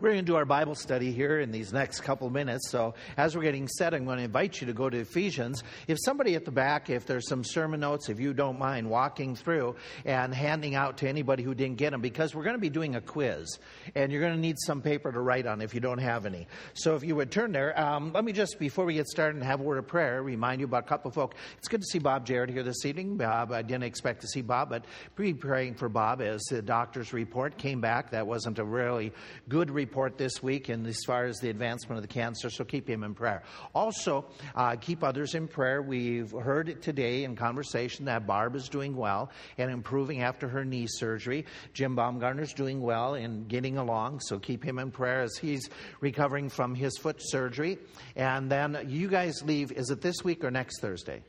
We're going to do our Bible study here in these next couple minutes. So, as we're getting set, I'm going to invite you to go to Ephesians. If somebody at the back, if there's some sermon notes, if you don't mind walking through and handing out to anybody who didn't get them, because we're going to be doing a quiz, and you're going to need some paper to write on if you don't have any. So, if you would turn there, um, let me just, before we get started and have a word of prayer, remind you about a couple of folk. It's good to see Bob Jarrett here this evening. Bob, I didn't expect to see Bob, but be praying for Bob as the doctor's report came back. That wasn't a really good report report this week and as far as the advancement of the cancer, so keep him in prayer. Also, uh, keep others in prayer. We've heard today in conversation that Barb is doing well and improving after her knee surgery. Jim Baumgartner's doing well and getting along, so keep him in prayer as he's recovering from his foot surgery. And then you guys leave, is it this week or next Thursday?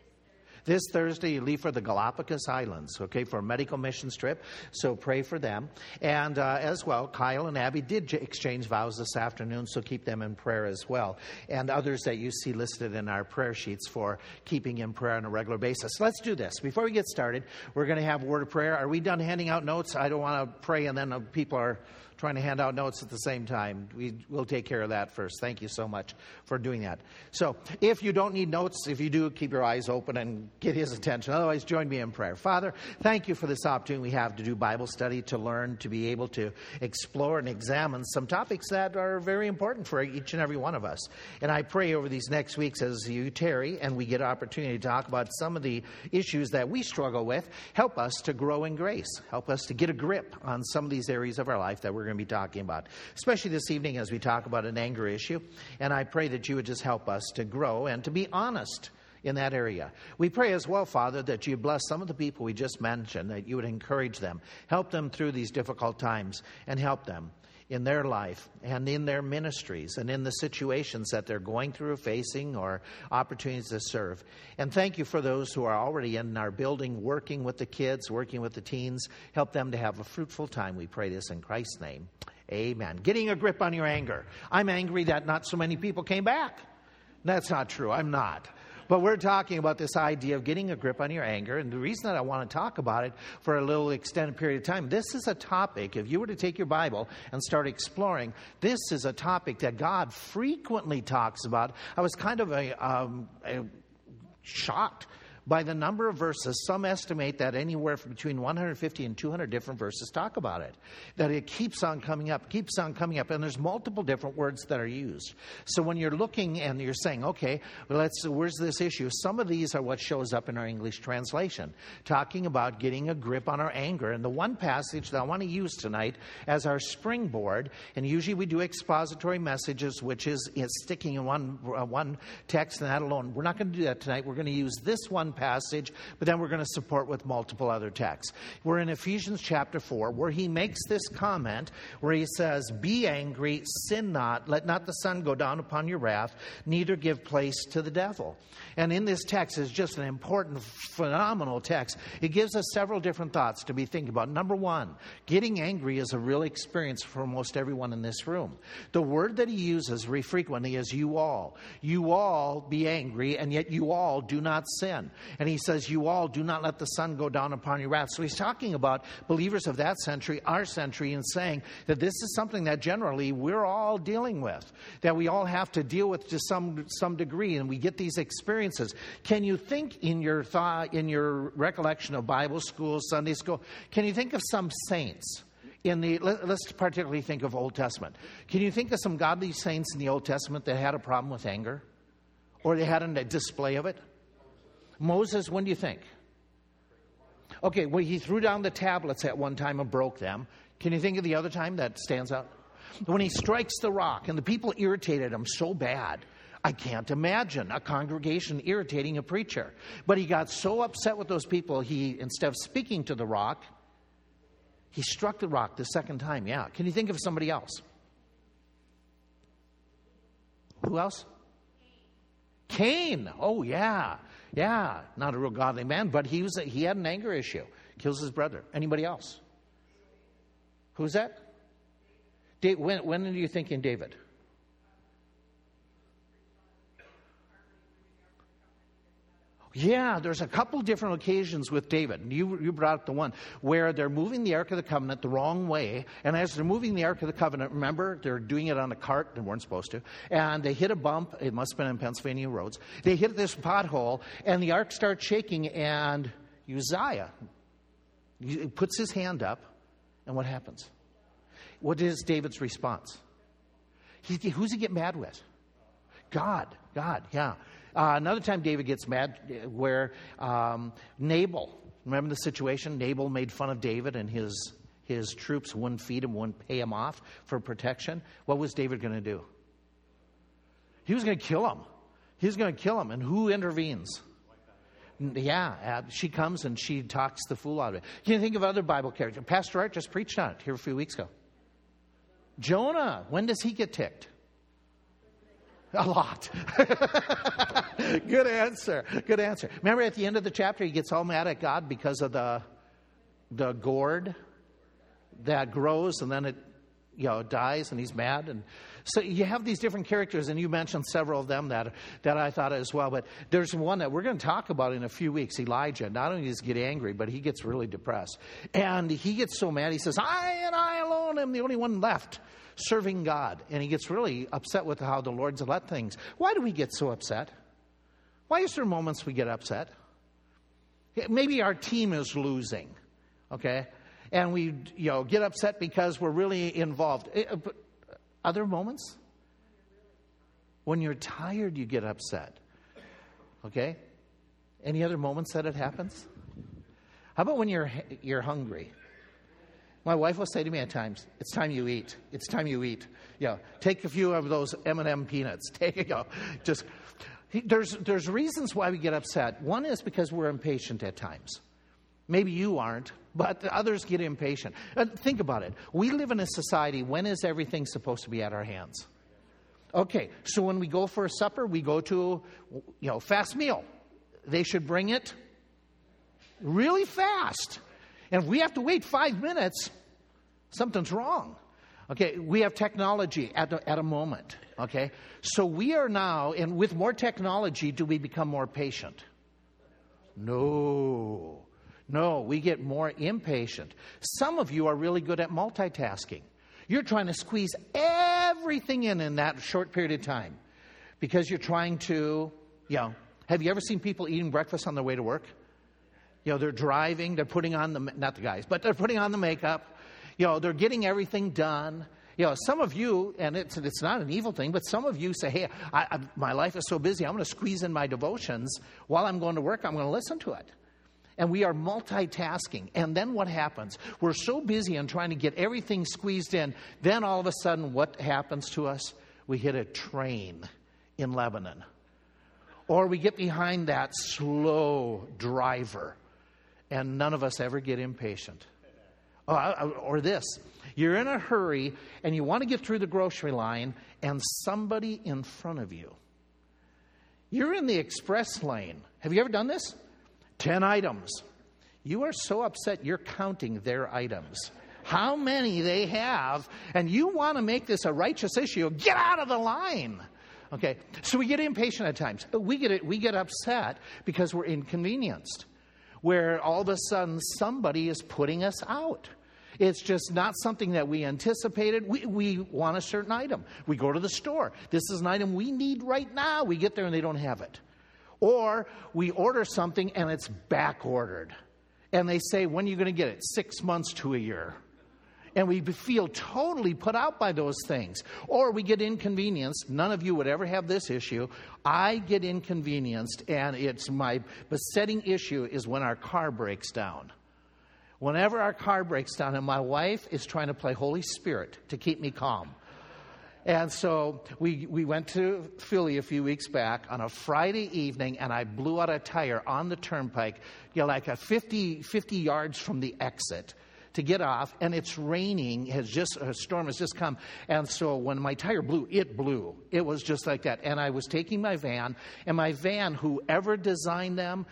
This Thursday, you leave for the Galapagos Islands, okay, for a medical missions trip. So pray for them. And uh, as well, Kyle and Abby did exchange vows this afternoon, so keep them in prayer as well. And others that you see listed in our prayer sheets for keeping in prayer on a regular basis. Let's do this. Before we get started, we're going to have a word of prayer. Are we done handing out notes? I don't want to pray and then people are trying to hand out notes at the same time. We, will take care of that first. Thank you so much for doing that. So, if you don't need notes, if you do, keep your eyes open and get his attention. Otherwise, join me in prayer. Father, thank you for this opportunity we have to do Bible study, to learn, to be able to explore and examine some topics that are very important for each and every one of us. And I pray over these next weeks as you tarry and we get opportunity to talk about some of the issues that we struggle with, help us to grow in grace. Help us to get a grip on some of these areas of our life that we're going to be talking about, especially this evening as we talk about an anger issue. And I pray that you would just help us to grow and to be honest in that area. We pray as well, Father, that you bless some of the people we just mentioned, that you would encourage them, help them through these difficult times, and help them in their life and in their ministries and in the situations that they're going through, facing, or opportunities to serve. And thank you for those who are already in our building, working with the kids, working with the teens. Help them to have a fruitful time. We pray this in Christ's name. Amen. Getting a grip on your anger. I'm angry that not so many people came back. That's not true. I'm not. But we're talking about this idea of getting a grip on your anger. And the reason that I want to talk about it for a little extended period of time, this is a topic, if you were to take your Bible and start exploring, this is a topic that God frequently talks about. I was kind of a, um, a shocked by the number of verses. Some estimate that anywhere between 150 and 200 different verses talk about it. That it keeps on coming up, keeps on coming up, and there's multiple different words that are used. So when you're looking and you're saying, okay, well, let's where's this issue? Some of these are what shows up in our English translation, talking about getting a grip on our anger. And the one passage that I want to use tonight as our springboard, and usually we do expository messages, which is, is sticking in one uh, one text and that alone. We're not going to do that tonight. We're going to use this one passage, but then we're going to support with multiple other texts. We're in Ephesians chapter 4, where he makes this comment where he says, Be angry, sin not, let not the sun go down upon your wrath, neither give place to the devil. And in this text is just an important, phenomenal text. It gives us several different thoughts to be thinking about. Number one, getting angry is a real experience for most everyone in this room. The word that he uses very frequently is you all. You all be angry, and yet you all do not sin. And he says, You all do not let the sun go down upon your wrath. So he's talking about believers of that century, our century, and saying that this is something that generally we're all dealing with, that we all have to deal with to some, some degree, and we get these experiences. Can you think in your thought, in your recollection of Bible school, Sunday school, can you think of some saints? in the let, us particularly think of old testament can you think of some godly saints in the old testament that had a problem with anger or they had a display of it Moses, when do you think? Okay, well, he threw down the tablets at one time and broke them. Can you think of the other time that stands out? When he strikes the rock and the people irritated him so bad. I can't imagine a congregation irritating a preacher. But he got so upset with those people, he, instead of speaking to the rock, he struck the rock the second time. Yeah. Can you think of somebody else? Who else? Cain. Oh, yeah. Yeah, not a real godly man, but he was a, he had an anger issue. Kills his brother. Anybody else? Who's that? When, when are you thinking David? Yeah, there's a couple different occasions with David. You, you brought up the one where they're moving the Ark of the Covenant the wrong way. And as they're moving the Ark of the Covenant, remember, they're doing it on a cart. They weren't supposed to. And they hit a bump. It must have been in Pennsylvania roads. They hit this pothole, and the Ark starts shaking. And Uzziah puts his hand up. And what happens? What is David's response? He, who's he get mad with? God. God, yeah. Uh, another time David gets mad where um, Nabal, remember the situation? Nabal made fun of David and his, his troops wouldn't feed him, wouldn't pay him off for protection. What was David going to do? He was going to kill him. He was going to kill him. And who intervenes? Yeah, uh, she comes and she talks the fool out of it. Can you think of other Bible characters? Pastor Art just preached on it here a few weeks ago. Jonah, when does he get ticked? A lot. Good answer. Good answer. Remember at the end of the chapter, he gets all mad at God because of the, the gourd that grows and then it you know, dies and he's mad. And so you have these different characters, and you mentioned several of them that, that I thought as well. But there's one that we're going to talk about in a few weeks Elijah. Not only does he get angry, but he gets really depressed. And he gets so mad, he says, I and I alone am the only one left serving God. And he gets really upset with how the Lord's let things. Why do we get so upset? Why is there moments we get upset? Maybe our team is losing, okay? And we you know, get upset because we're really involved. Eh, uh, but other moments? When you're tired, you get upset. Okay? Any other moments that it happens? How about when you're, you're hungry? My wife will say to me at times, "It's time you eat. It's time you eat. Yeah, take a few of those M&M peanuts. Take it. Go. Just there's there's reasons why we get upset. One is because we're impatient at times. Maybe you aren't, but others get impatient. And think about it. We live in a society. When is everything supposed to be at our hands? Okay, so when we go for a supper, we go to you know fast meal. They should bring it really fast. And if we have to wait five minutes, something's wrong. Okay, we have technology at, a, at a moment. Okay, so we are now, and with more technology, do we become more patient? No. No, we get more impatient. Some of you are really good at multitasking. You're trying to squeeze everything in in that short period of time because you're trying to, you know, have you ever seen people eating breakfast on their way to work? You know, they're driving, they're putting on the, not the guys, but they're putting on the makeup. You know, they're getting everything done. You know, some of you, and it's, it's not an evil thing, but some of you say, hey, I, I, my life is so busy, I'm going to squeeze in my devotions. While I'm going to work, I'm going to listen to it. And we are multitasking. And then what happens? We're so busy on trying to get everything squeezed in. Then all of a sudden, what happens to us? We hit a train in Lebanon. Or we get behind that slow driver and none of us ever get impatient. Oh, or this you're in a hurry and you want to get through the grocery line, and somebody in front of you. You're in the express lane. Have you ever done this? 10 items. You are so upset you're counting their items. How many they have, and you want to make this a righteous issue. Get out of the line. Okay, so we get impatient at times. We get, we get upset because we're inconvenienced where all of a sudden somebody is putting us out. It's just not something that we anticipated. We, we want a certain item. We go to the store. This is an item we need right now. We get there and they don't have it. Or we order something and it's back ordered. And they say, when are you going to get it? Six months to a year and we feel totally put out by those things. Or we get inconvenienced. None of you would ever have this issue. I get inconvenienced, and it's my besetting issue is when our car breaks down. Whenever our car breaks down, and my wife is trying to play Holy Spirit to keep me calm. And so we, we went to Philly a few weeks back on a Friday evening, and I blew out a tire on the turnpike, you know, like a 50, 50 yards from the exit to get off, and it's raining. Has just a storm has just come, and so when my tire blew, it blew. It was just like that. And I was taking my van, and my van, whoever designed them,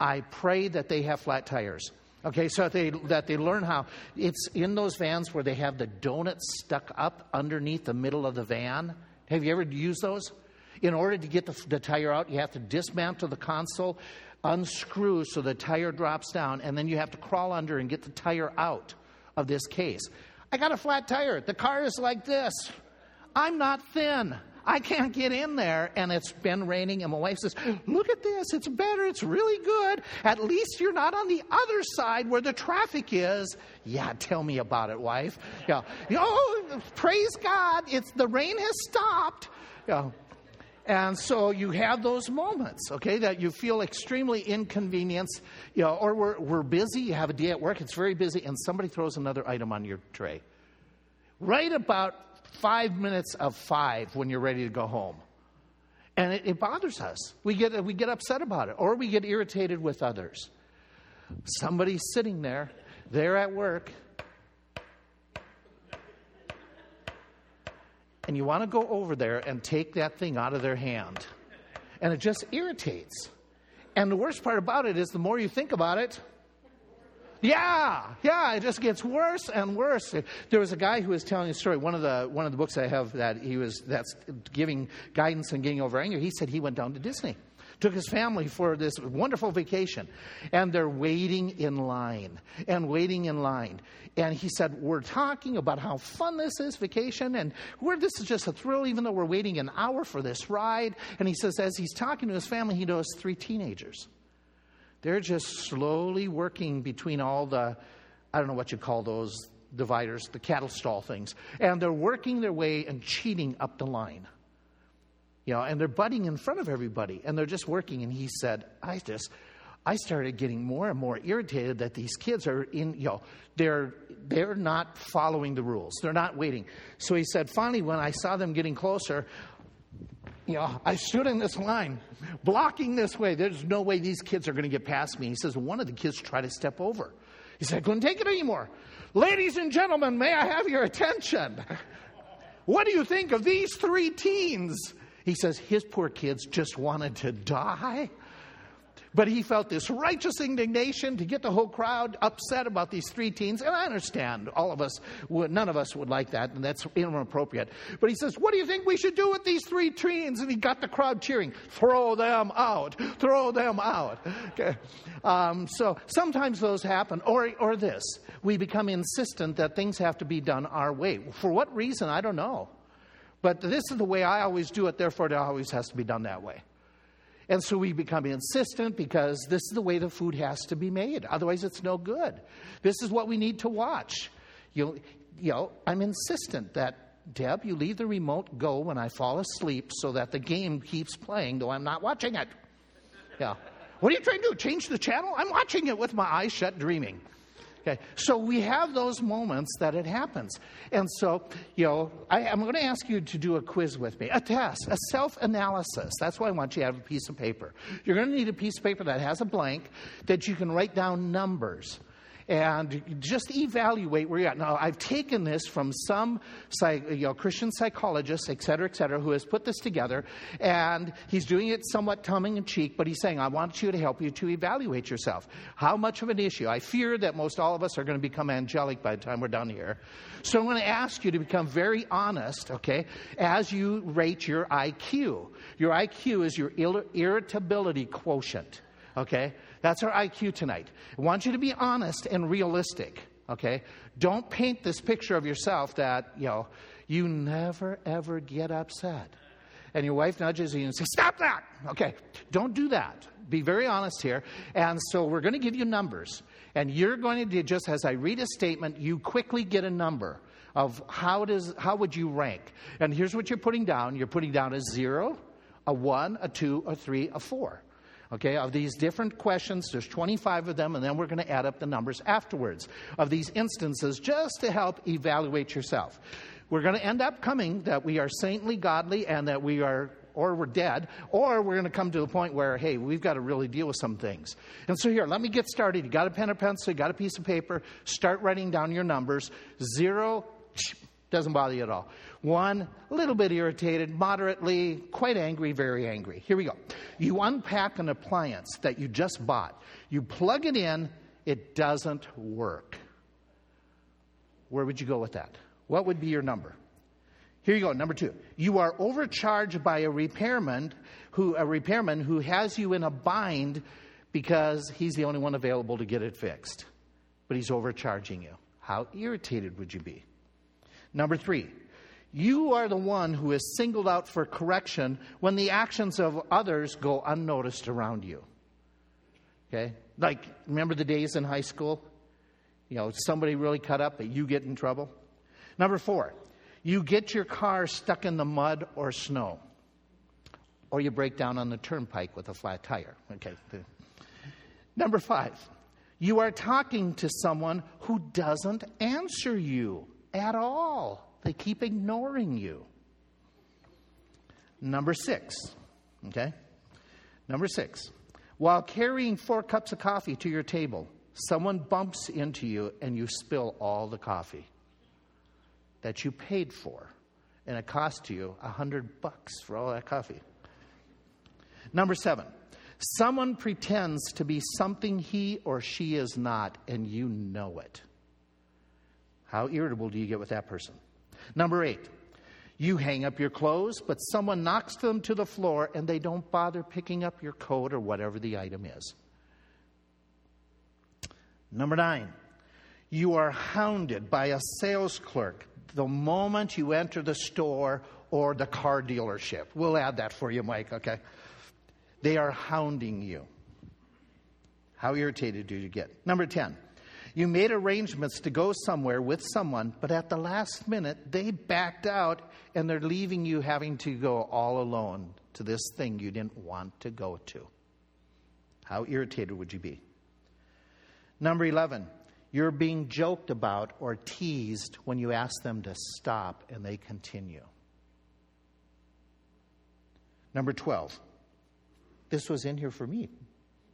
I pray that they have flat tires. Okay, so that they, that they learn how. It's in those vans where they have the donuts stuck up underneath the middle of the van. Have you ever used those? In order to get the, the tire out, you have to dismantle the console, unscrew so the tire drops down, and then you have to crawl under and get the tire out of this case. I got a flat tire. The car is like this. I'm not thin. I can't get in there. And it's been raining, and my wife says, Look at this. It's better. It's really good. At least you're not on the other side where the traffic is. Yeah, tell me about it, wife. Yeah. Oh, praise God. It's the rain has stopped. Yeah. And so you have those moments, okay, that you feel extremely inconvenienced, you know, or we're, we're busy, you have a day at work, it's very busy, and somebody throws another item on your tray. Right about five minutes of five when you're ready to go home. And it, it bothers us. We get, we get upset about it, or we get irritated with others. Somebody's sitting there, they're at work, and you want to go over there and take that thing out of their hand. And it just irritates. And the worst part about it is the more you think about it, yeah, yeah, it just gets worse and worse. There was a guy who was telling a story. One of the one of the books I have that he was that's giving guidance and getting over anger. He said he went down to Disney, took his family for this wonderful vacation, and they're waiting in line and waiting in line. And he said, "We're talking about how fun this is vacation, and we're this is just a thrill, even though we're waiting an hour for this ride." And he says, as he's talking to his family, he knows three teenagers. They're just slowly working between all the, I don't know what you call those dividers, the cattle stall things. And they're working their way and cheating up the line. You know, and they're butting in front of everybody and they're just working. And he said, I just, I started getting more and more irritated that these kids are in, you know, they're, they're not following the rules. They're not waiting. So he said, finally, when I saw them getting closer, you know, I stood in this line, blocking this way. There's no way these kids are going to get past me. He says, one of the kids tried to step over. He said, I couldn't take it anymore. Ladies and gentlemen, may I have your attention? What do you think of these three teens? He says, his poor kids just wanted to die. But he felt this righteous indignation to get the whole crowd upset about these three teens. And I understand all of us, none of us would like that, and that's inappropriate. But he says, What do you think we should do with these three teens? And he got the crowd cheering, Throw them out, throw them out. Okay. Um, so sometimes those happen. Or, or this, we become insistent that things have to be done our way. For what reason? I don't know. But this is the way I always do it, therefore, it always has to be done that way. And so we become insistent because this is the way the food has to be made. Otherwise, it's no good. This is what we need to watch. You, you know, I'm insistent that, Deb, you leave the remote go when I fall asleep so that the game keeps playing, though I'm not watching it. Yeah. What are you trying to do? Change the channel? I'm watching it with my eyes shut, dreaming. Okay, so we have those moments that it happens. And so, you know, I, am going to ask you to do a quiz with me, a test, a self analysis. That's why I want you to have a piece of paper. You're going to need a piece of paper that has a blank that you can write down numbers and just evaluate where you're at. Now, I've taken this from some you know, Christian psychologist, et cetera, et cetera, who has put this together, and he's doing it somewhat tongue in cheek, but he's saying, I want you to help you to evaluate yourself. How much of an issue? I fear that most all of us are going to become angelic by the time we're done here. So I'm going to ask you to become very honest, okay, as you rate your IQ. Your IQ is your irritability quotient, okay? That's our IQ tonight. I want you to be honest and realistic, okay? Don't paint this picture of yourself that, you know, you never ever get upset. And your wife nudges you and says, Stop that! Okay, don't do that. Be very honest here. And so we're going to give you numbers. And you're going to do, just as I read a statement, you quickly get a number of how does how would you rank. And here's what you're putting down. You're putting down a zero, a one, a two, a three, a four okay, of these different questions. There's 25 of them, and then we're going to add up the numbers afterwards of these instances just to help evaluate yourself. We're going to end up coming that we are saintly, godly, and that we are or we're dead, or we're going to come to the point where, hey, we've got to really deal with some things. And so, here, let me get started. You got a pen or pencil, you got a piece of paper, start writing down your numbers. Zero doesn't bother you at all. One, a little bit irritated, moderately, quite angry, very angry. Here we go. You unpack an appliance that you just bought, you plug it in, it doesn't work. Where would you go with that? What would be your number? Here you go, number two. You are overcharged by a repairman who a repairman who has you in a bind because he's the only one available to get it fixed, but he's overcharging you. How irritated would you be? Number three, you are the one who is singled out for correction when the actions of others go unnoticed around you. Okay? Like, remember the days in high school? You know, somebody really cut up, but you get in trouble. Number four, you get your car stuck in the mud or snow, or you break down on the turnpike with a flat tire. Okay. Number five, you are talking to someone who doesn't answer you at all. They keep ignoring you. Number six, okay? Number six, while carrying four cups of coffee to your table, someone bumps into you and you spill all the coffee that you paid for, and it cost you a hundred bucks for all that coffee. Number seven, someone pretends to be something he or she is not, and you know it. How irritable do you get with that person? Number eight, you hang up your clothes, but someone knocks them to the floor and they don't bother picking up your coat or whatever the item is. Number nine, you are hounded by a sales clerk the moment you enter the store or the car dealership. We'll add that for you, Mike, okay? They are hounding you. How irritated do you get? Number 10, you made arrangements to go somewhere with someone, but at the last minute, they backed out and they're leaving you having to go all alone to this thing you didn't want to go to. How irritated would you be? Number 11, you're being joked about or teased when you ask them to stop and they continue. Number 12, this was in here for me.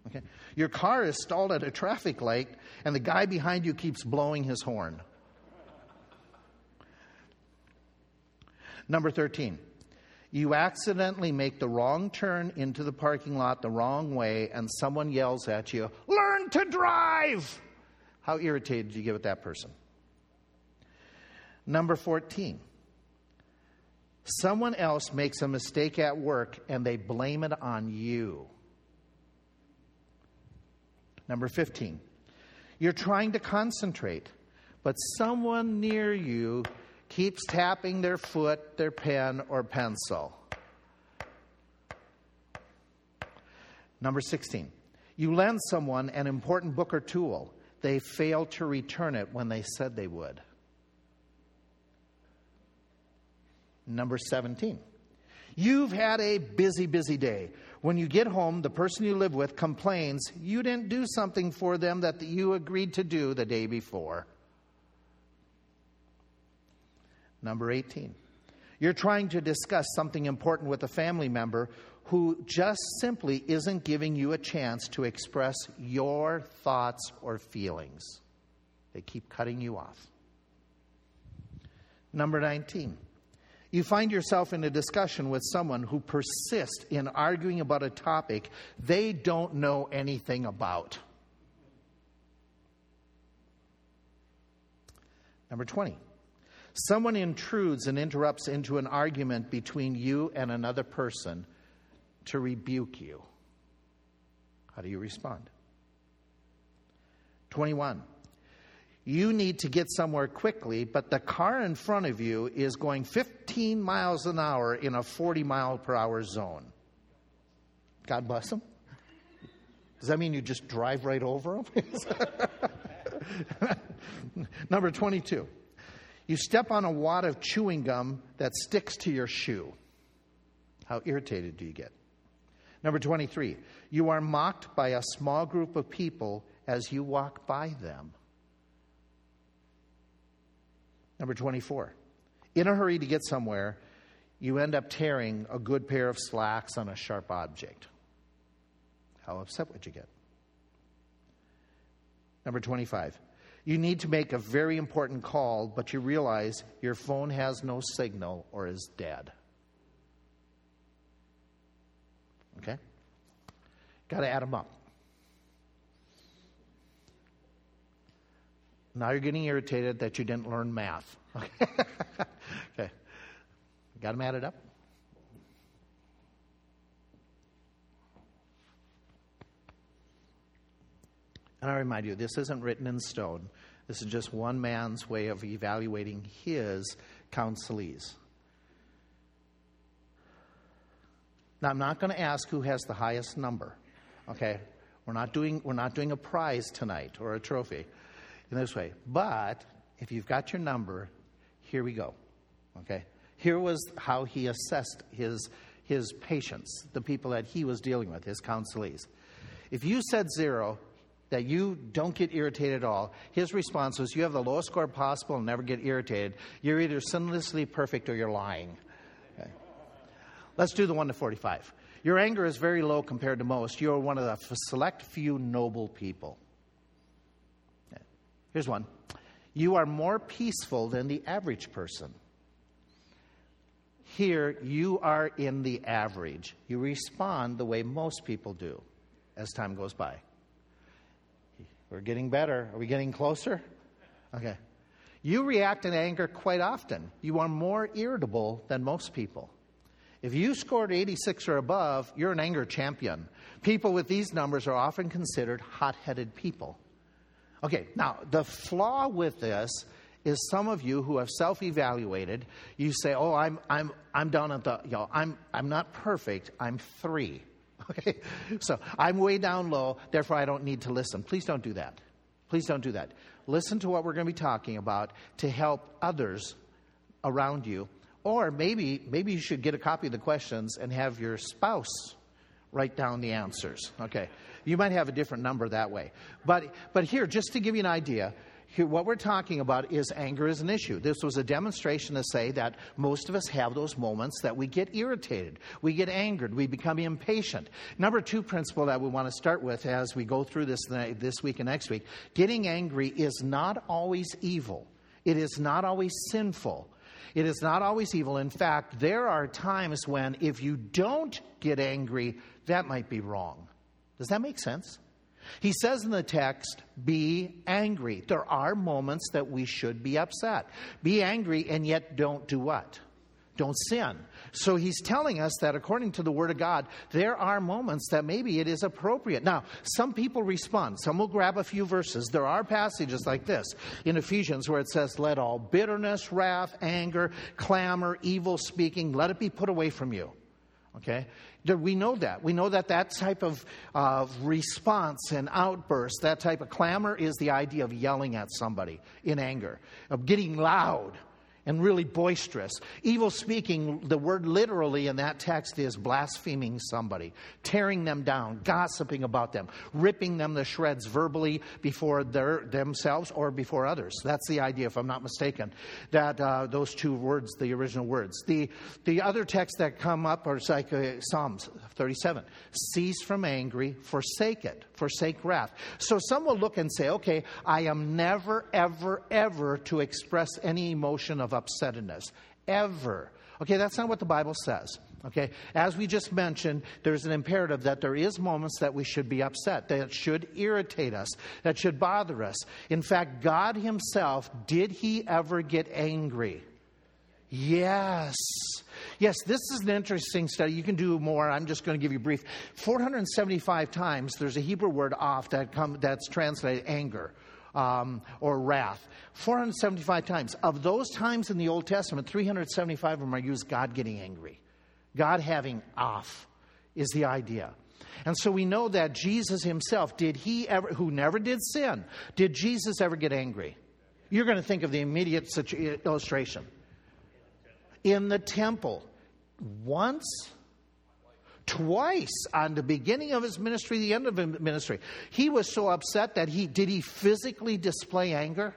Okay. Your car is stalled at a traffic light, and the guy behind you keeps blowing his horn. Number 13, you accidentally make the wrong turn into the parking lot the wrong way, and someone yells at you, Learn to drive! How irritated do you get with that person? Number 14, someone else makes a mistake at work and they blame it on you. Number 15, you're trying to concentrate, but someone near you keeps tapping their foot, their pen, or pencil. Number 16, you lend someone an important book or tool. They fail to return it when they said they would. Number 17, you've had a busy, busy day. When you get home, the person you live with complains you didn't do something for them that you agreed to do the day before. Number 18. You're trying to discuss something important with a family member who just simply isn't giving you a chance to express your thoughts or feelings. They keep cutting you off. Number 19. You find yourself in a discussion with someone who persists in arguing about a topic they don't know anything about. Number 20. Someone intrudes and interrupts into an argument between you and another person to rebuke you. How do you respond? 21 you need to get somewhere quickly, but the car in front of you is going 15 miles an hour in a 40 mile per hour zone. God bless them. Does that mean you just drive right over them? Number 22. You step on a wad of chewing gum that sticks to your shoe. How irritated do you get? Number 23. You are mocked by a small group of people as you walk by them. Number 24. In a hurry to get somewhere, you end up tearing a good pair of slacks on a sharp object. How upset would you get? Number 25. You need to make a very important call, but you realize your phone has no signal or is dead. Okay? Got to add them up. Now you're getting irritated that you didn't learn math. Okay. okay. Got them added up? And I remind you, this isn't written in stone. This is just one man's way of evaluating his counselees. Now, I'm not going to ask who has the highest number. Okay? We're not doing, we're not doing a prize tonight or a trophy in this way. But if you've got your number, here we go. Okay? Here was how he assessed his, his patients, the people that he was dealing with, his counselees. If you said zero, that you don't get irritated at all, his response was, You have the lowest score possible and never get irritated. You're either sinlessly perfect or you're lying. Okay. Let's do the 1 to 45. Your anger is very low compared to most. You are one of the select few noble people. Here's one You are more peaceful than the average person. Here, you are in the average. You respond the way most people do as time goes by. We're getting better. Are we getting closer? Okay. You react in anger quite often. You are more irritable than most people. If you scored 86 or above, you're an anger champion. People with these numbers are often considered hot headed people. Okay, now the flaw with this is some of you who have self-evaluated, you say, "Oh, I'm I'm I'm down at the, know, I'm I'm not perfect. I'm 3." Okay? So, I'm way down low, therefore I don't need to listen. Please don't do that. Please don't do that. Listen to what we're going to be talking about to help others around you. Or maybe maybe you should get a copy of the questions and have your spouse write down the answers. Okay. You might have a different number that way. But but here just to give you an idea, here, what we're talking about is anger is an issue. This was a demonstration to say that most of us have those moments that we get irritated, we get angered, we become impatient. Number two principle that we want to start with as we go through this this week and next week getting angry is not always evil, it is not always sinful. It is not always evil. In fact, there are times when if you don't get angry, that might be wrong. Does that make sense? He says in the text, be angry. There are moments that we should be upset. Be angry and yet don't do what? Don't sin. So he's telling us that according to the Word of God, there are moments that maybe it is appropriate. Now, some people respond. Some will grab a few verses. There are passages like this in Ephesians where it says, Let all bitterness, wrath, anger, clamor, evil speaking, let it be put away from you. Okay? We know that. We know that that type of response and outburst, that type of clamor, is the idea of yelling at somebody in anger, of getting loud and really boisterous. Evil speaking, the word literally in that text is blaspheming somebody, tearing them down, gossiping about them, ripping them to shreds verbally before their, themselves or before others. That's the idea, if I'm not mistaken, that uh, those two words, the original words. The, the other texts that come up are like uh, Psalms 37 cease from angry, forsake it, forsake wrath. So some will look and say, okay, I am never, ever, ever to express any emotion of upsettedness. Ever. Okay, that's not what the Bible says. Okay, as we just mentioned, there's an imperative that there is moments that we should be upset, that should irritate us, that should bother us. In fact, God Himself, did He ever get angry? Yes. Yes, this is an interesting study. You can do more. I'm just going to give you brief. 475 times there's a Hebrew word off that come, that's translated anger um, or wrath. 475 times. Of those times in the Old Testament, 375 of them are used God getting angry. God having off is the idea. And so we know that Jesus himself, did he ever, who never did sin, did Jesus ever get angry? You're going to think of the immediate illustration. In the temple, once twice on the beginning of his ministry, the end of his ministry. He was so upset that he did he physically display anger?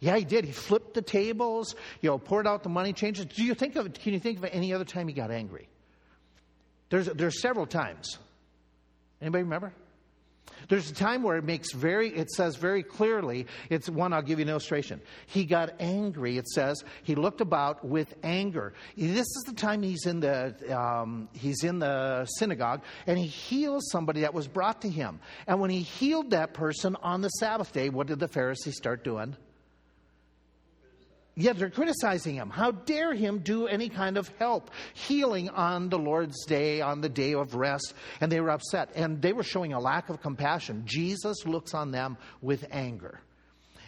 Yeah, he did. He flipped the tables, you know, poured out the money changers. Do you think of can you think of any other time he got angry? There's there's several times. Anybody remember? There's a time where it makes very, it says very clearly, it's one, I'll give you an illustration. He got angry, it says, he looked about with anger. This is the time he's in the, um, he's in the synagogue and he heals somebody that was brought to him. And when he healed that person on the Sabbath day, what did the Pharisees start doing? Yet they're criticizing him. How dare him do any kind of help, healing on the Lord's day, on the day of rest? And they were upset. And they were showing a lack of compassion. Jesus looks on them with anger.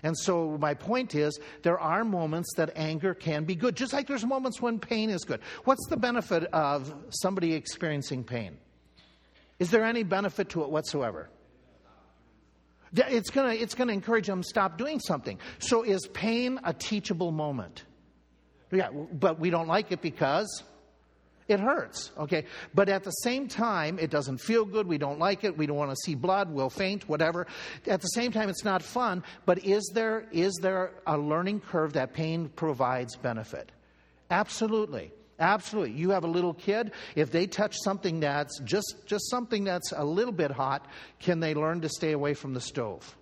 And so, my point is, there are moments that anger can be good, just like there's moments when pain is good. What's the benefit of somebody experiencing pain? Is there any benefit to it whatsoever? It's going to it's gonna encourage them to stop doing something. So, is pain a teachable moment? Yeah, but we don't like it because it hurts, okay? But at the same time, it doesn't feel good. We don't like it. We don't want to see blood. We'll faint, whatever. At the same time, it's not fun. But is there, is there a learning curve that pain provides benefit? Absolutely. Absolutely. You have a little kid, if they touch something that's just, just something that's a little bit hot, can they learn to stay away from the stove?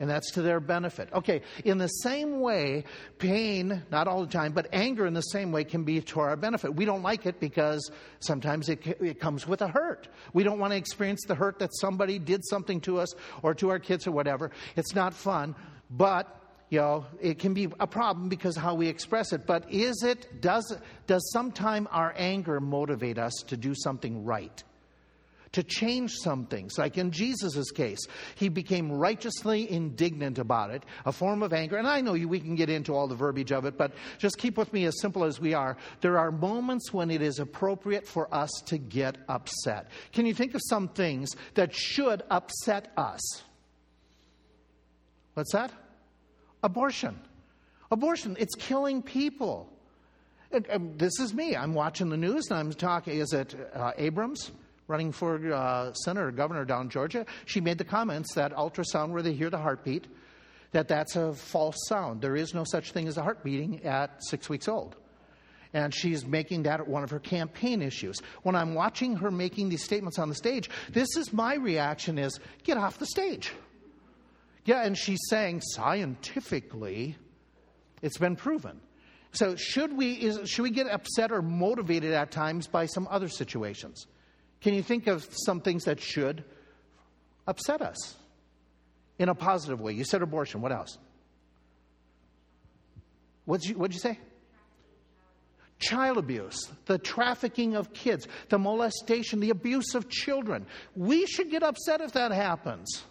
And that's to their benefit. Okay, in the same way, pain, not all the time, but anger in the same way can be to our benefit. We don't like it because sometimes it, it comes with a hurt. We don't want to experience the hurt that somebody did something to us or to our kids or whatever. It's not fun, but you know, it can be a problem because how we express it. But is it, does, does sometime our anger motivate us to do something right? To change some things, like in Jesus' case, he became righteously indignant about it, a form of anger. And I know we can get into all the verbiage of it, but just keep with me as simple as we are. There are moments when it is appropriate for us to get upset. Can you think of some things that should upset us? What's that? Abortion. Abortion, it's killing people. This is me. I'm watching the news and I'm talking. Is it uh, Abrams running for uh, senator governor down Georgia? She made the comments that ultrasound, where they hear the heartbeat, that that's a false sound. There is no such thing as a heart beating at six weeks old. And she's making that one of her campaign issues. When I'm watching her making these statements on the stage, this is my reaction is get off the stage. Yeah, and she's saying scientifically, it's been proven. So should we is, should we get upset or motivated at times by some other situations? Can you think of some things that should upset us in a positive way? You said abortion. What else? What'd you, what'd you say? Child abuse, the trafficking of kids, the molestation, the abuse of children. We should get upset if that happens.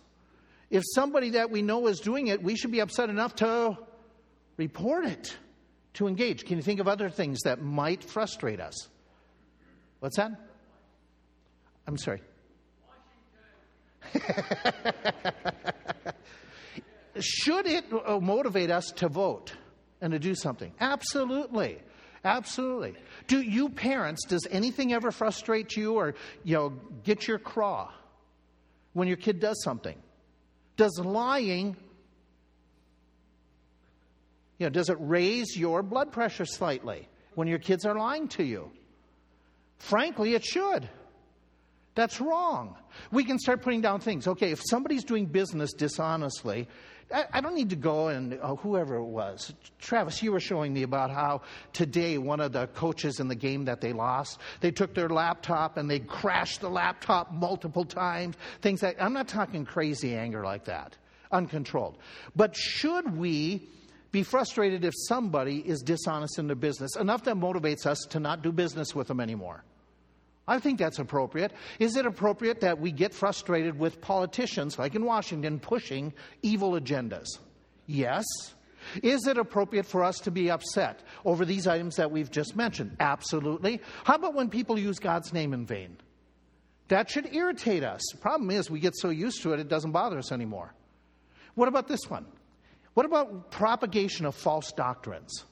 If somebody that we know is doing it, we should be upset enough to report it, to engage. Can you think of other things that might frustrate us? What's that? I'm sorry. Should it uh, motivate us to vote and to do something? Absolutely. Absolutely. Do you parents, does anything ever frustrate you or, you know, get your craw when your kid does something? Does lying, you know, does it raise your blood pressure slightly when your kids are lying to you? Frankly, it should. That's wrong. We can start putting down things. Okay, if somebody's doing business dishonestly, I, I don't need to go and oh, whoever it was. Travis, you were showing me about how today one of the coaches in the game that they lost, they took their laptop and they crashed the laptop multiple times. Things that I'm not talking crazy anger like that, uncontrolled. But should we be frustrated if somebody is dishonest in their business enough that motivates us to not do business with them anymore? I think that's appropriate. Is it appropriate that we get frustrated with politicians, like in Washington, pushing evil agendas? Yes. Is it appropriate for us to be upset over these items that we've just mentioned? Absolutely. How about when people use God's name in vain? That should irritate us. The problem is, we get so used to it, it doesn't bother us anymore. What about this one? What about propagation of false doctrines?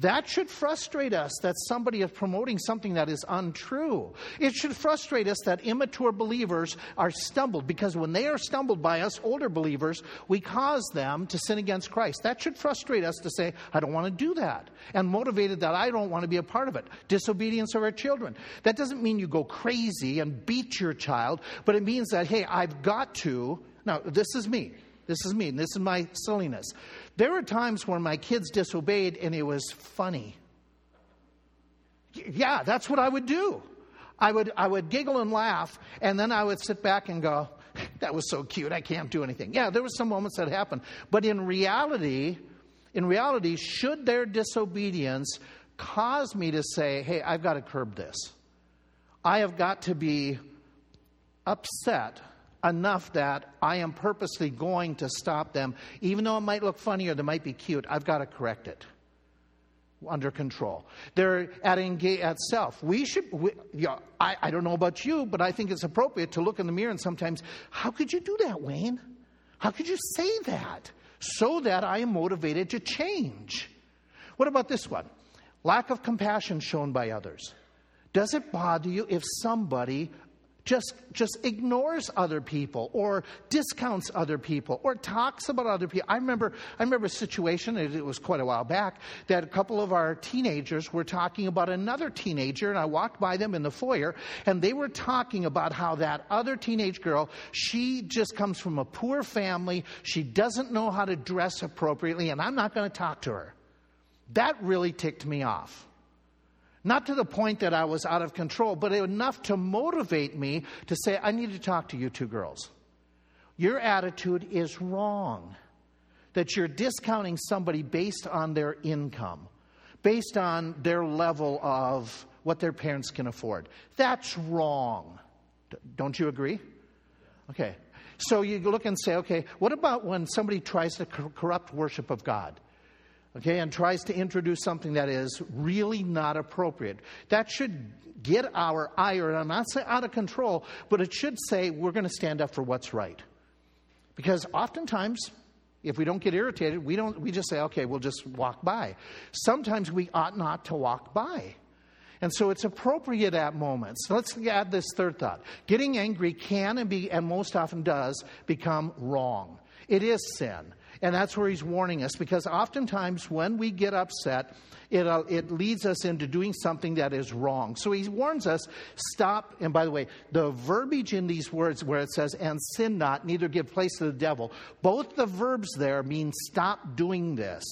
That should frustrate us that somebody is promoting something that is untrue. It should frustrate us that immature believers are stumbled because when they are stumbled by us older believers, we cause them to sin against Christ. That should frustrate us to say, I don't want to do that. And motivated that I don't want to be a part of it. Disobedience of our children. That doesn't mean you go crazy and beat your child, but it means that, hey, I've got to. Now, this is me. This is me, and this is my silliness. There were times when my kids disobeyed and it was funny. Yeah, that's what I would do. I would, I would giggle and laugh, and then I would sit back and go, that was so cute, I can't do anything. Yeah, there were some moments that happened. But in reality, In reality, should their disobedience cause me to say, hey, I've got to curb this? I have got to be upset enough that I am purposely going to stop them, even though it might look funny or they might be cute. I've got to correct it under control. They're at engage at self. We should. We, I, I don't know about you, but I think it's appropriate to look in the mirror and sometimes, how could you do that, Wayne? How could you say that? So that I am motivated to change. What about this one? Lack of compassion shown by others. Does it bother you if somebody just, just ignores other people or discounts other people or talks about other people. I remember, I remember a situation, it was quite a while back, that a couple of our teenagers were talking about another teenager, and I walked by them in the foyer, and they were talking about how that other teenage girl, she just comes from a poor family, she doesn't know how to dress appropriately, and I'm not going to talk to her. That really ticked me off. Not to the point that I was out of control, but enough to motivate me to say, I need to talk to you two girls. Your attitude is wrong. That you're discounting somebody based on their income, based on their level of what their parents can afford. That's wrong. Don't you agree? Okay. So you look and say, okay, what about when somebody tries to corrupt worship of God? Okay, and tries to introduce something that is really not appropriate. That should get our ire, I'm not saying out of control, but it should say we're going to stand up for what's right. Because oftentimes, if we don't get irritated, we, don't, we just say, okay, we'll just walk by. Sometimes we ought not to walk by. And so it's appropriate at moments. Let's add this third thought. Getting angry can and, be, and most often does become wrong. It is sin. And that's where he's warning us because oftentimes when we get upset, it, uh, it leads us into doing something that is wrong. So he warns us stop. And by the way, the verbiage in these words where it says, and sin not, neither give place to the devil, both the verbs there mean stop doing this.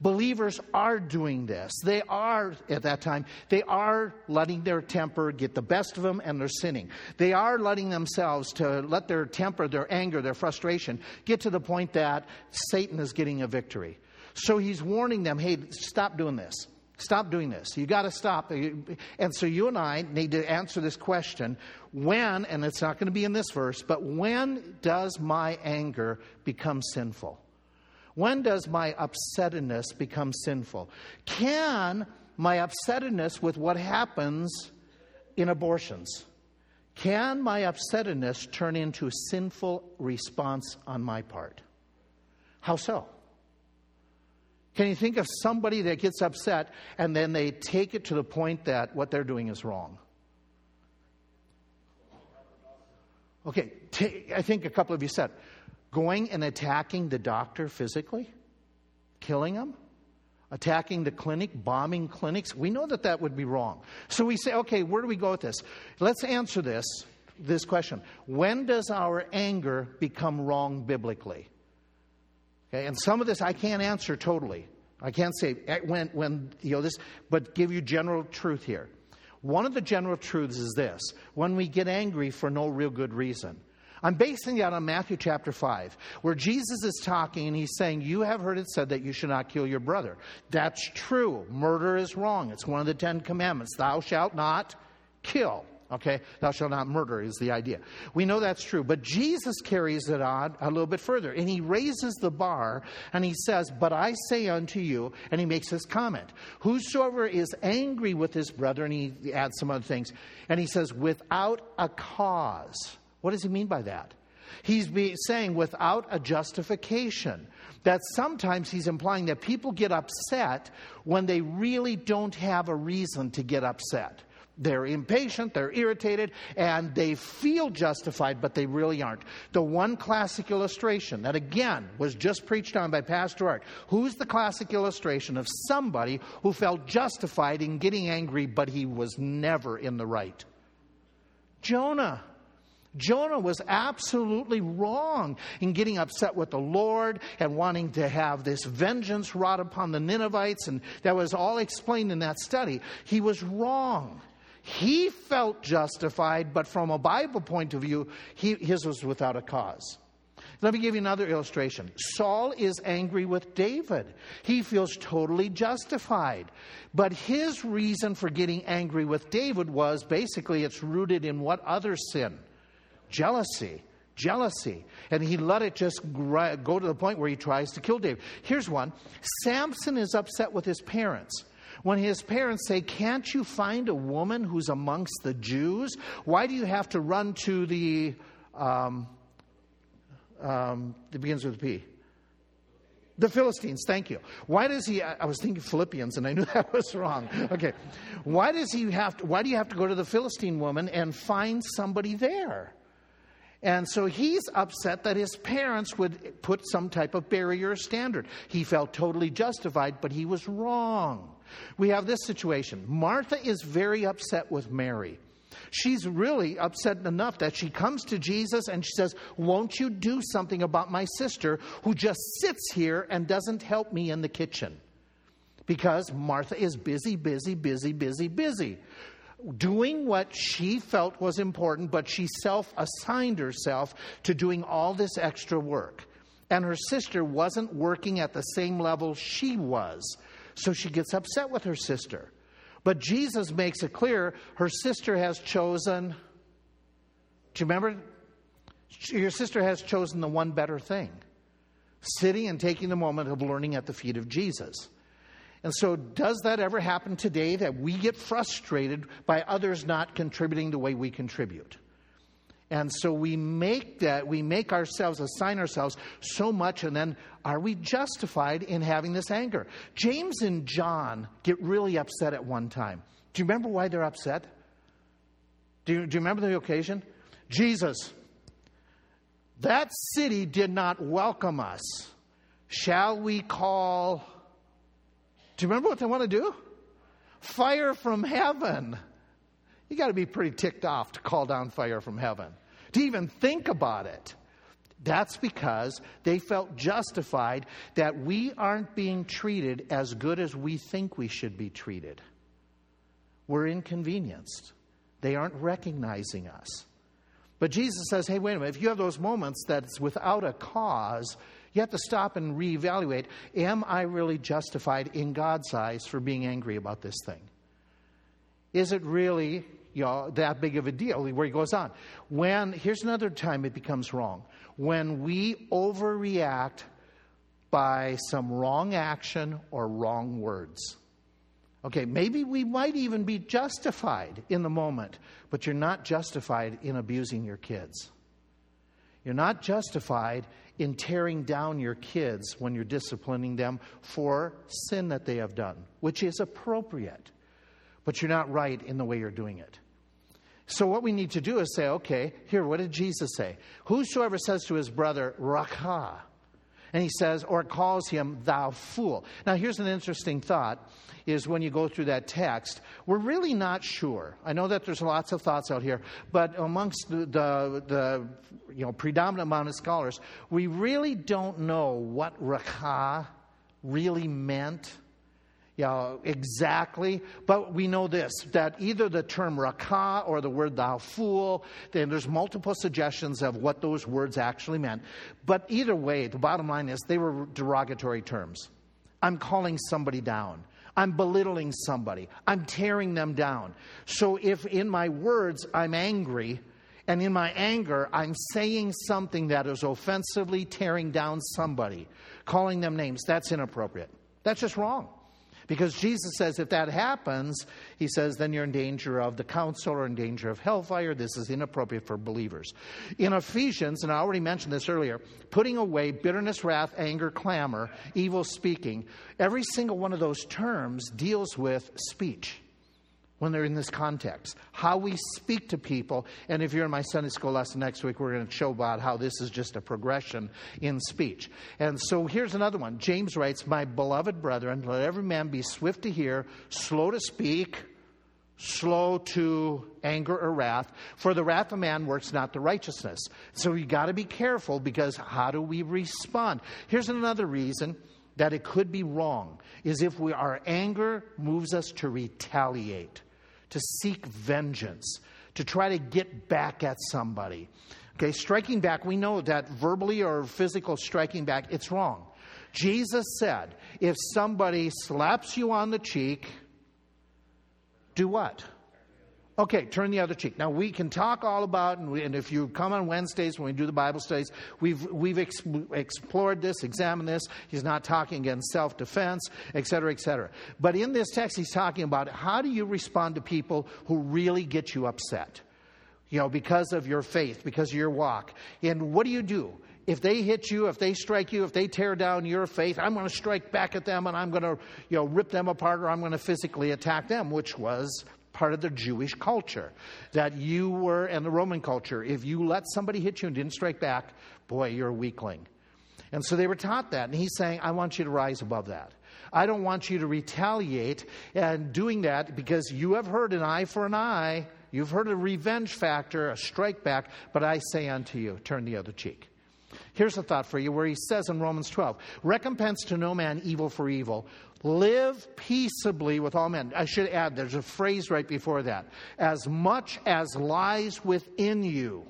Believers are doing this. They are, at that time, they are letting their temper get the best of them and they're sinning. They are letting themselves to let their temper, their anger, their frustration get to the point that Satan is getting a victory. So he's warning them, hey, stop doing this. Stop doing this. You got to stop. And so you and I need to answer this question when, and it's not going to be in this verse, but when does my anger become sinful? When does my upsettedness become sinful? Can my upsettedness with what happens in abortions, can my upsettedness turn into a sinful response on my part? How so? Can you think of somebody that gets upset and then they take it to the point that what they're doing is wrong? Okay, t- I think a couple of you said, going and attacking the doctor physically, killing him, attacking the clinic, bombing clinics. We know that that would be wrong. So we say, okay, where do we go with this? Let's answer this this question. When does our anger become wrong biblically? Okay, and some of this I can't answer totally. I can't say eh, when when you know this, but give you general truth here. One of the general truths is this when we get angry for no real good reason. I'm basing that on Matthew chapter 5, where Jesus is talking and he's saying, You have heard it said that you should not kill your brother. That's true. Murder is wrong. It's one of the Ten Commandments. Thou shalt not kill. Okay? Thou shalt not murder is the idea. We know that's true. But Jesus carries it on a little bit further. And he raises the bar and he says, But I say unto you, and he makes this comment Whosoever is angry with his brother, and he adds some other things, and he says, Without a cause. What does he mean by that? He's saying without a justification. That sometimes he's implying that people get upset when they really don't have a reason to get upset. They're impatient, they're irritated, and they feel justified, but they really aren't. The one classic illustration that, again, was just preached on by Pastor Art who's the classic illustration of somebody who felt justified in getting angry, but he was never in the right? Jonah. Jonah was absolutely wrong in getting upset with the Lord and wanting to have this vengeance wrought upon the Ninevites, and that was all explained in that study. He was wrong. He felt justified, but from a Bible point of view, he, his was without a cause. Let me give you another illustration. Saul is angry with David. He feels totally justified. But his reason for getting angry with David was basically it's rooted in what other sin? Jealousy. Jealousy. And he let it just go to the point where he tries to kill David. Here's one Samson is upset with his parents. When his parents say, Can't you find a woman who's amongst the Jews? Why do you have to run to the. Um, um, it begins with P. The Philistines, thank you. Why does he? I was thinking Philippians, and I knew that was wrong. Okay, why does he have? To, why do you have to go to the Philistine woman and find somebody there? And so he's upset that his parents would put some type of barrier standard. He felt totally justified, but he was wrong. We have this situation. Martha is very upset with Mary. She's really upset enough that she comes to Jesus and she says, Won't you do something about my sister who just sits here and doesn't help me in the kitchen? Because Martha is busy, busy, busy, busy, busy. Doing what she felt was important, but she self assigned herself to doing all this extra work. And her sister wasn't working at the same level she was. So she gets upset with her sister. But Jesus makes it clear her sister has chosen. Do you remember? Your sister has chosen the one better thing sitting and taking the moment of learning at the feet of Jesus. And so, does that ever happen today that we get frustrated by others not contributing the way we contribute? And so we make that, we make ourselves, assign ourselves so much, and then are we justified in having this anger? James and John get really upset at one time. Do you remember why they're upset? Do you, do you remember the occasion? Jesus, that city did not welcome us. Shall we call? Do you remember what they want to do? Fire from heaven. You got to be pretty ticked off to call down fire from heaven, to even think about it. That's because they felt justified that we aren't being treated as good as we think we should be treated. We're inconvenienced. They aren't recognizing us. But Jesus says, hey, wait a minute, if you have those moments that's without a cause, you have to stop and reevaluate am I really justified in God's eyes for being angry about this thing? Is it really you know, that big of a deal? Where he goes on. When, here's another time it becomes wrong. When we overreact by some wrong action or wrong words. Okay, maybe we might even be justified in the moment, but you're not justified in abusing your kids. You're not justified in tearing down your kids when you're disciplining them for sin that they have done, which is appropriate but you're not right in the way you're doing it. So, what we need to do is say, okay, here, what did Jesus say? Whosoever says to his brother, Raca, and he says, or calls him, thou fool. Now, here's an interesting thought is when you go through that text, we're really not sure. I know that there's lots of thoughts out here, but amongst the, the, the you know, predominant amount of scholars, we really don't know what Raca really meant you know, exactly, but we know this that either the term Raca or the word thou fool, then there's multiple suggestions of what those words actually meant. But either way, the bottom line is they were derogatory terms. I'm calling somebody down. I'm belittling somebody. I'm tearing them down. So if in my words I'm angry, and in my anger, I'm saying something that is offensively tearing down somebody, calling them names, that's inappropriate. That's just wrong. Because Jesus says if that happens, he says, then you're in danger of the council or in danger of hellfire. This is inappropriate for believers. In Ephesians, and I already mentioned this earlier, putting away bitterness, wrath, anger, clamor, evil speaking, every single one of those terms deals with speech when they're in this context. How we speak to people. And if you're in my Sunday school lesson next week, we're going to show about how this is just a progression in speech. And so here's another one. James writes, My beloved brethren, let every man be swift to hear, slow to speak, slow to anger or wrath, for the wrath of man works not the righteousness. So you got to be careful because how do we respond? Here's another reason that it could be wrong is if we, our anger moves us to retaliate to seek vengeance, to try to get back at somebody. Okay, striking back, we know that verbally or physical striking back, it's wrong. Jesus said, if somebody slaps you on the cheek, do what? Okay, turn the other cheek. Now we can talk all about, and, we, and, if you come on Wednesdays when we do the Bible studies, we've we've ex- explored this, examined this. He's not talking against self-defense, et cetera, et cetera. But in this text, he's talking about how do you respond to people who really get you upset, you know, because of your faith, because of your walk, and what do you do? if they hit you, if they strike you, if they tear down your faith, I'm going to strike back at them and I'm going to, you know, rip them apart or I'm going to physically attack them, which was part of the Jewish culture. That you were, and the Roman culture, if you let somebody hit you and didn't strike back, boy, you're a weakling. And so they were taught that. And he's saying, I want you to rise above that. I don't want you to retaliate and doing that because you have heard an eye for an eye. You've heard a revenge factor, a strike back, but I say unto you, turn the other cheek. Here's a thought for you where he says in Romans 12 recompense to no man evil for evil. Live peaceably with all men. I should add, there's a phrase right before that. As much as lies within you,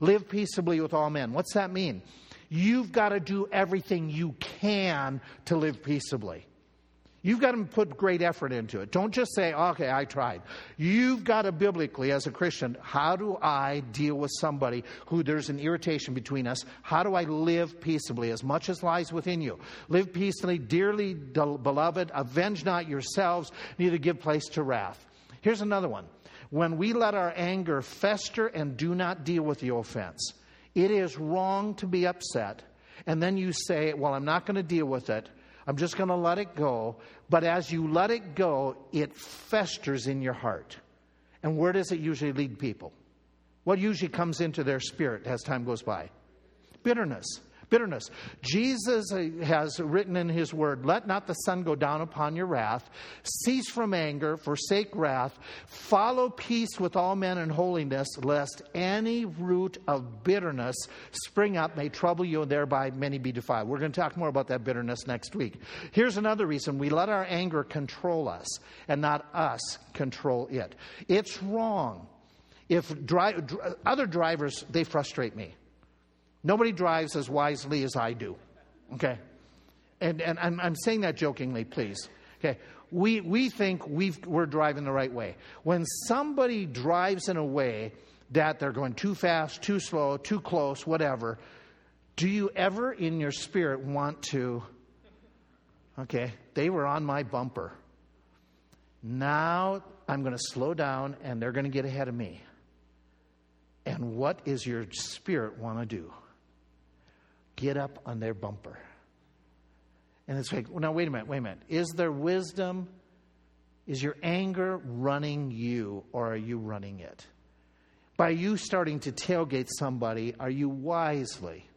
live peaceably with all men. What's that mean? You've got to do everything you can to live peaceably. You've got to put great effort into it. Don't just say, okay, I tried. You've got to biblically, as a Christian, how do I deal with somebody who there's an irritation between us? How do I live peaceably as much as lies within you? Live peaceably, dearly beloved, avenge not yourselves, neither give place to wrath. Here's another one. When we let our anger fester and do not deal with the offense, it is wrong to be upset. And then you say, well, I'm not going to deal with it. I'm just going to let it go. But as you let it go, it festers in your heart. And where does it usually lead people? What usually comes into their spirit as time goes by? Bitterness. Bitterness. Jesus uh, has written in his word, Let not the sun go down upon your wrath. Cease from anger, forsake wrath. Follow peace with all men and holiness, lest any root of bitterness spring up, may trouble you, and thereby many be defiled. We're going to talk more about that bitterness next week. Here's another reason we let our anger control us and not us control it. It's wrong. If dri- other drivers, they frustrate me. Nobody drives as wisely as I do. Okay? And, and I'm, I'm saying that jokingly, please. Okay? We, we think we are driving the right way. When somebody drives in a way that they're going too fast, too slow, too close, whatever, do you ever in your spirit want to, okay, they were on my bumper. Now I'm going to slow down and they're going to get ahead of me. And what is your spirit want to do? Get up on their bumper. And it's like, well, now, wait a minute, wait a minute. Is there wisdom? Is your anger running you, or are you running it? By you starting to tailgate somebody, are you wisely,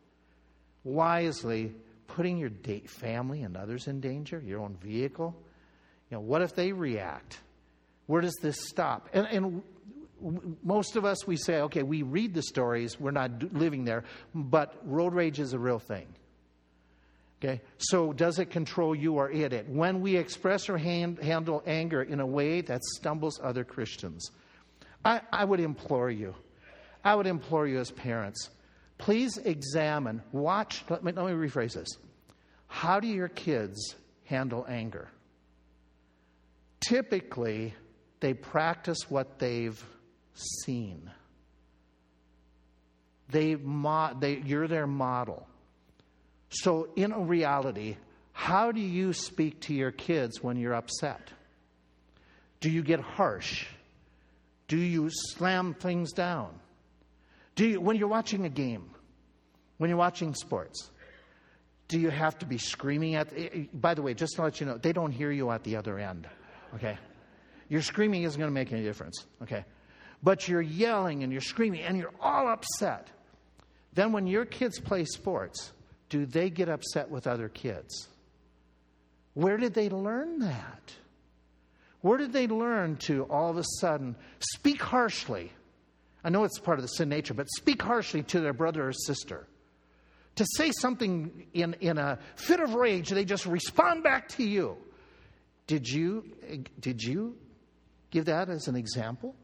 wisely putting your date, family and others in danger, your own vehicle? You know, what if they react? Where does this stop? And, and most of us, we say, okay, we read the stories, we're not living there, but road rage is a real thing. Okay? So, does it control you or it? it? When we express or hand, handle anger in a way that stumbles other Christians, I, I would implore you, I would implore you as parents, please examine, watch, let me, let me rephrase this. How do your kids handle anger? Typically, they practice what they've seen. They, they, you're their model. So, in a reality, how do you speak to your kids when you're upset? Do you get harsh? Do you slam things down? Do you, when you're watching a game, when you're watching sports, do you have to be screaming at? Eh, eh, by the way, just to let you know, they don't hear you at the other end. Okay, your screaming isn't going to make any difference. Okay, but you're yelling and you're screaming and you're all upset. Then, when your kids play sports, do they get upset with other kids? Where did they learn that? Where did they learn to all of a sudden speak harshly? I know it's part of the sin nature, but speak harshly to their brother or sister. To say something in, in a fit of rage, they just respond back to you. Did you, did you give that as an example?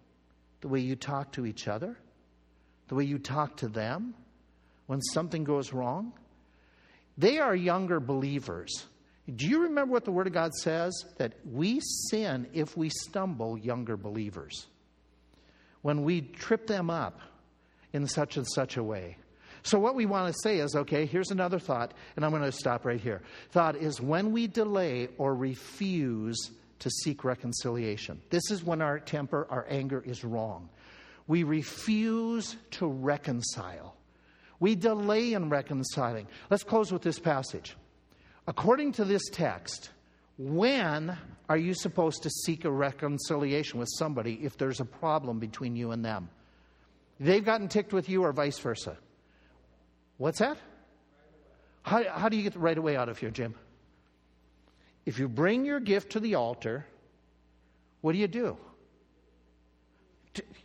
The way you talk to each other, the way you talk to them when something goes wrong? They are younger believers. Do you remember what the Word of God says? That we sin if we stumble younger believers. When we trip them up in such and such a way. So, what we want to say is okay, here's another thought, and I'm going to stop right here. Thought is when we delay or refuse to seek reconciliation. This is when our temper, our anger is wrong. We refuse to reconcile. We delay in reconciling. Let's close with this passage. According to this text, when are you supposed to seek a reconciliation with somebody if there's a problem between you and them? They've gotten ticked with you or vice versa. What's that? How, how do you get the right away out of here, Jim? If you bring your gift to the altar, what do you do?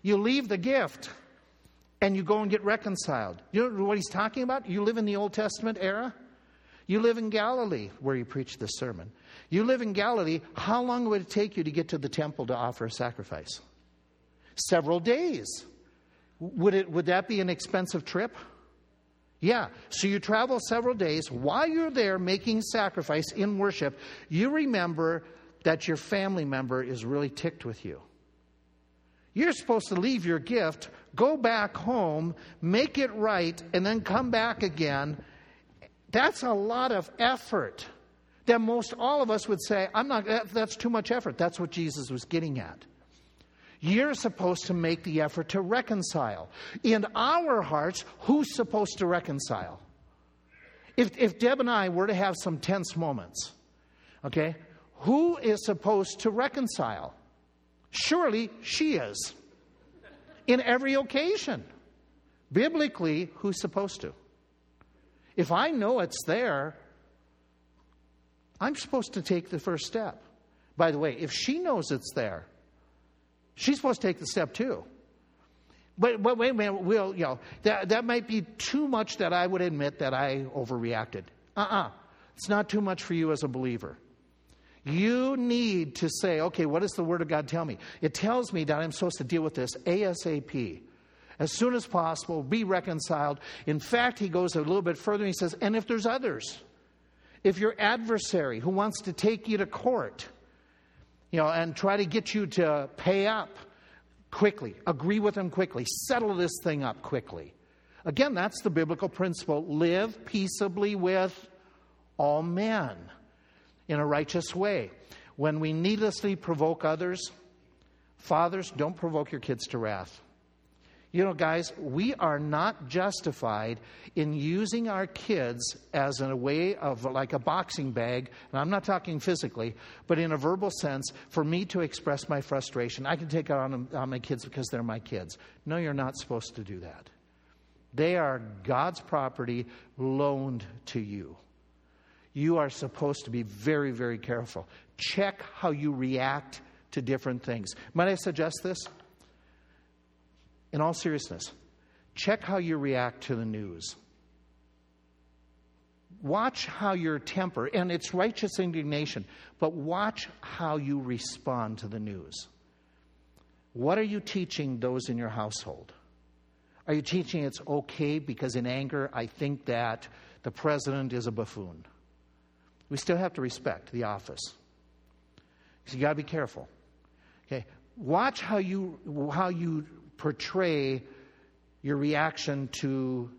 You leave the gift and you go and get reconciled. You know what he's talking about? You live in the Old Testament era? You live in Galilee, where he preached this sermon. You live in Galilee. How long would it take you to get to the temple to offer a sacrifice? Several days. Would, it, would that be an expensive trip? Yeah. So you travel several days. While you're there making sacrifice in worship, you remember that your family member is really ticked with you. You're supposed to leave your gift, go back home, make it right, and then come back again. That's a lot of effort that most all of us would say, I'm not, that's too much effort. That's what Jesus was getting at. You're supposed to make the effort to reconcile. In our hearts, who's supposed to reconcile? If, if Deb and I were to have some tense moments, okay, who is supposed to reconcile? Surely she is. In every occasion. Biblically, who's supposed to? If I know it's there, I'm supposed to take the first step. By the way, if she knows it's there, She's supposed to take the step too. But, but wait a minute, we'll, you know, that, that might be too much that I would admit that I overreacted. Uh uh-uh. uh It's not too much for you as a believer. You need to say, okay, what does the Word of God tell me? It tells me that I'm supposed to deal with this ASAP. As soon as possible, be reconciled. In fact, he goes a little bit further and he says, and if there's others, if your adversary who wants to take you to court, you know, and try to get you to pay up quickly, agree with them quickly, settle this thing up quickly. Again, that's the biblical principle live peaceably with all men in a righteous way. When we needlessly provoke others, fathers, don't provoke your kids to wrath. You know, guys, we are not justified in using our kids as a way of like a boxing bag, and I'm not talking physically, but in a verbal sense, for me to express my frustration. I can take it on, on my kids because they're my kids. No, you're not supposed to do that. They are God's property loaned to you. You are supposed to be very, very careful. Check how you react to different things. Might I suggest this? In all seriousness, check how you react to the news. Watch how your temper, and it's righteous indignation, but watch how you respond to the news. What are you teaching those in your household? Are you teaching it's okay because in anger I think that the president is a buffoon? We still have to respect the office. So you got to be careful. Okay, watch how you how you portray your reaction to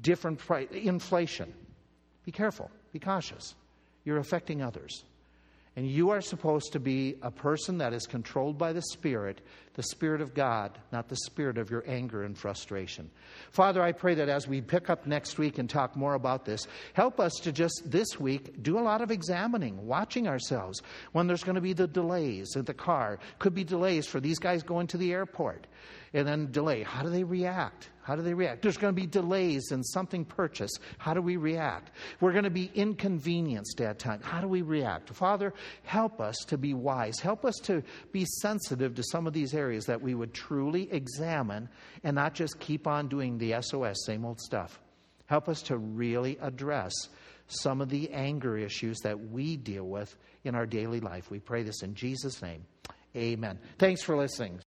different price, inflation. Be careful, be cautious. You're affecting others. And you are supposed to be a person that is controlled by the Spirit, the Spirit of God, not the spirit of your anger and frustration. Father, I pray that as we pick up next week and talk more about this, help us to just this week do a lot of examining, watching ourselves when there's going to be the delays in the car. Could be delays for these guys going to the airport and then delay. How do they react? How do they react? There's going to be delays in something purchased. How do we react? We're going to be inconvenienced at times. How do we react? Father, help us to be wise. Help us to be sensitive to some of these areas that we would truly examine and not just keep on doing the SOS, same old stuff. Help us to really address some of the anger issues that we deal with in our daily life. We pray this in Jesus' name. Amen. Thanks for listening.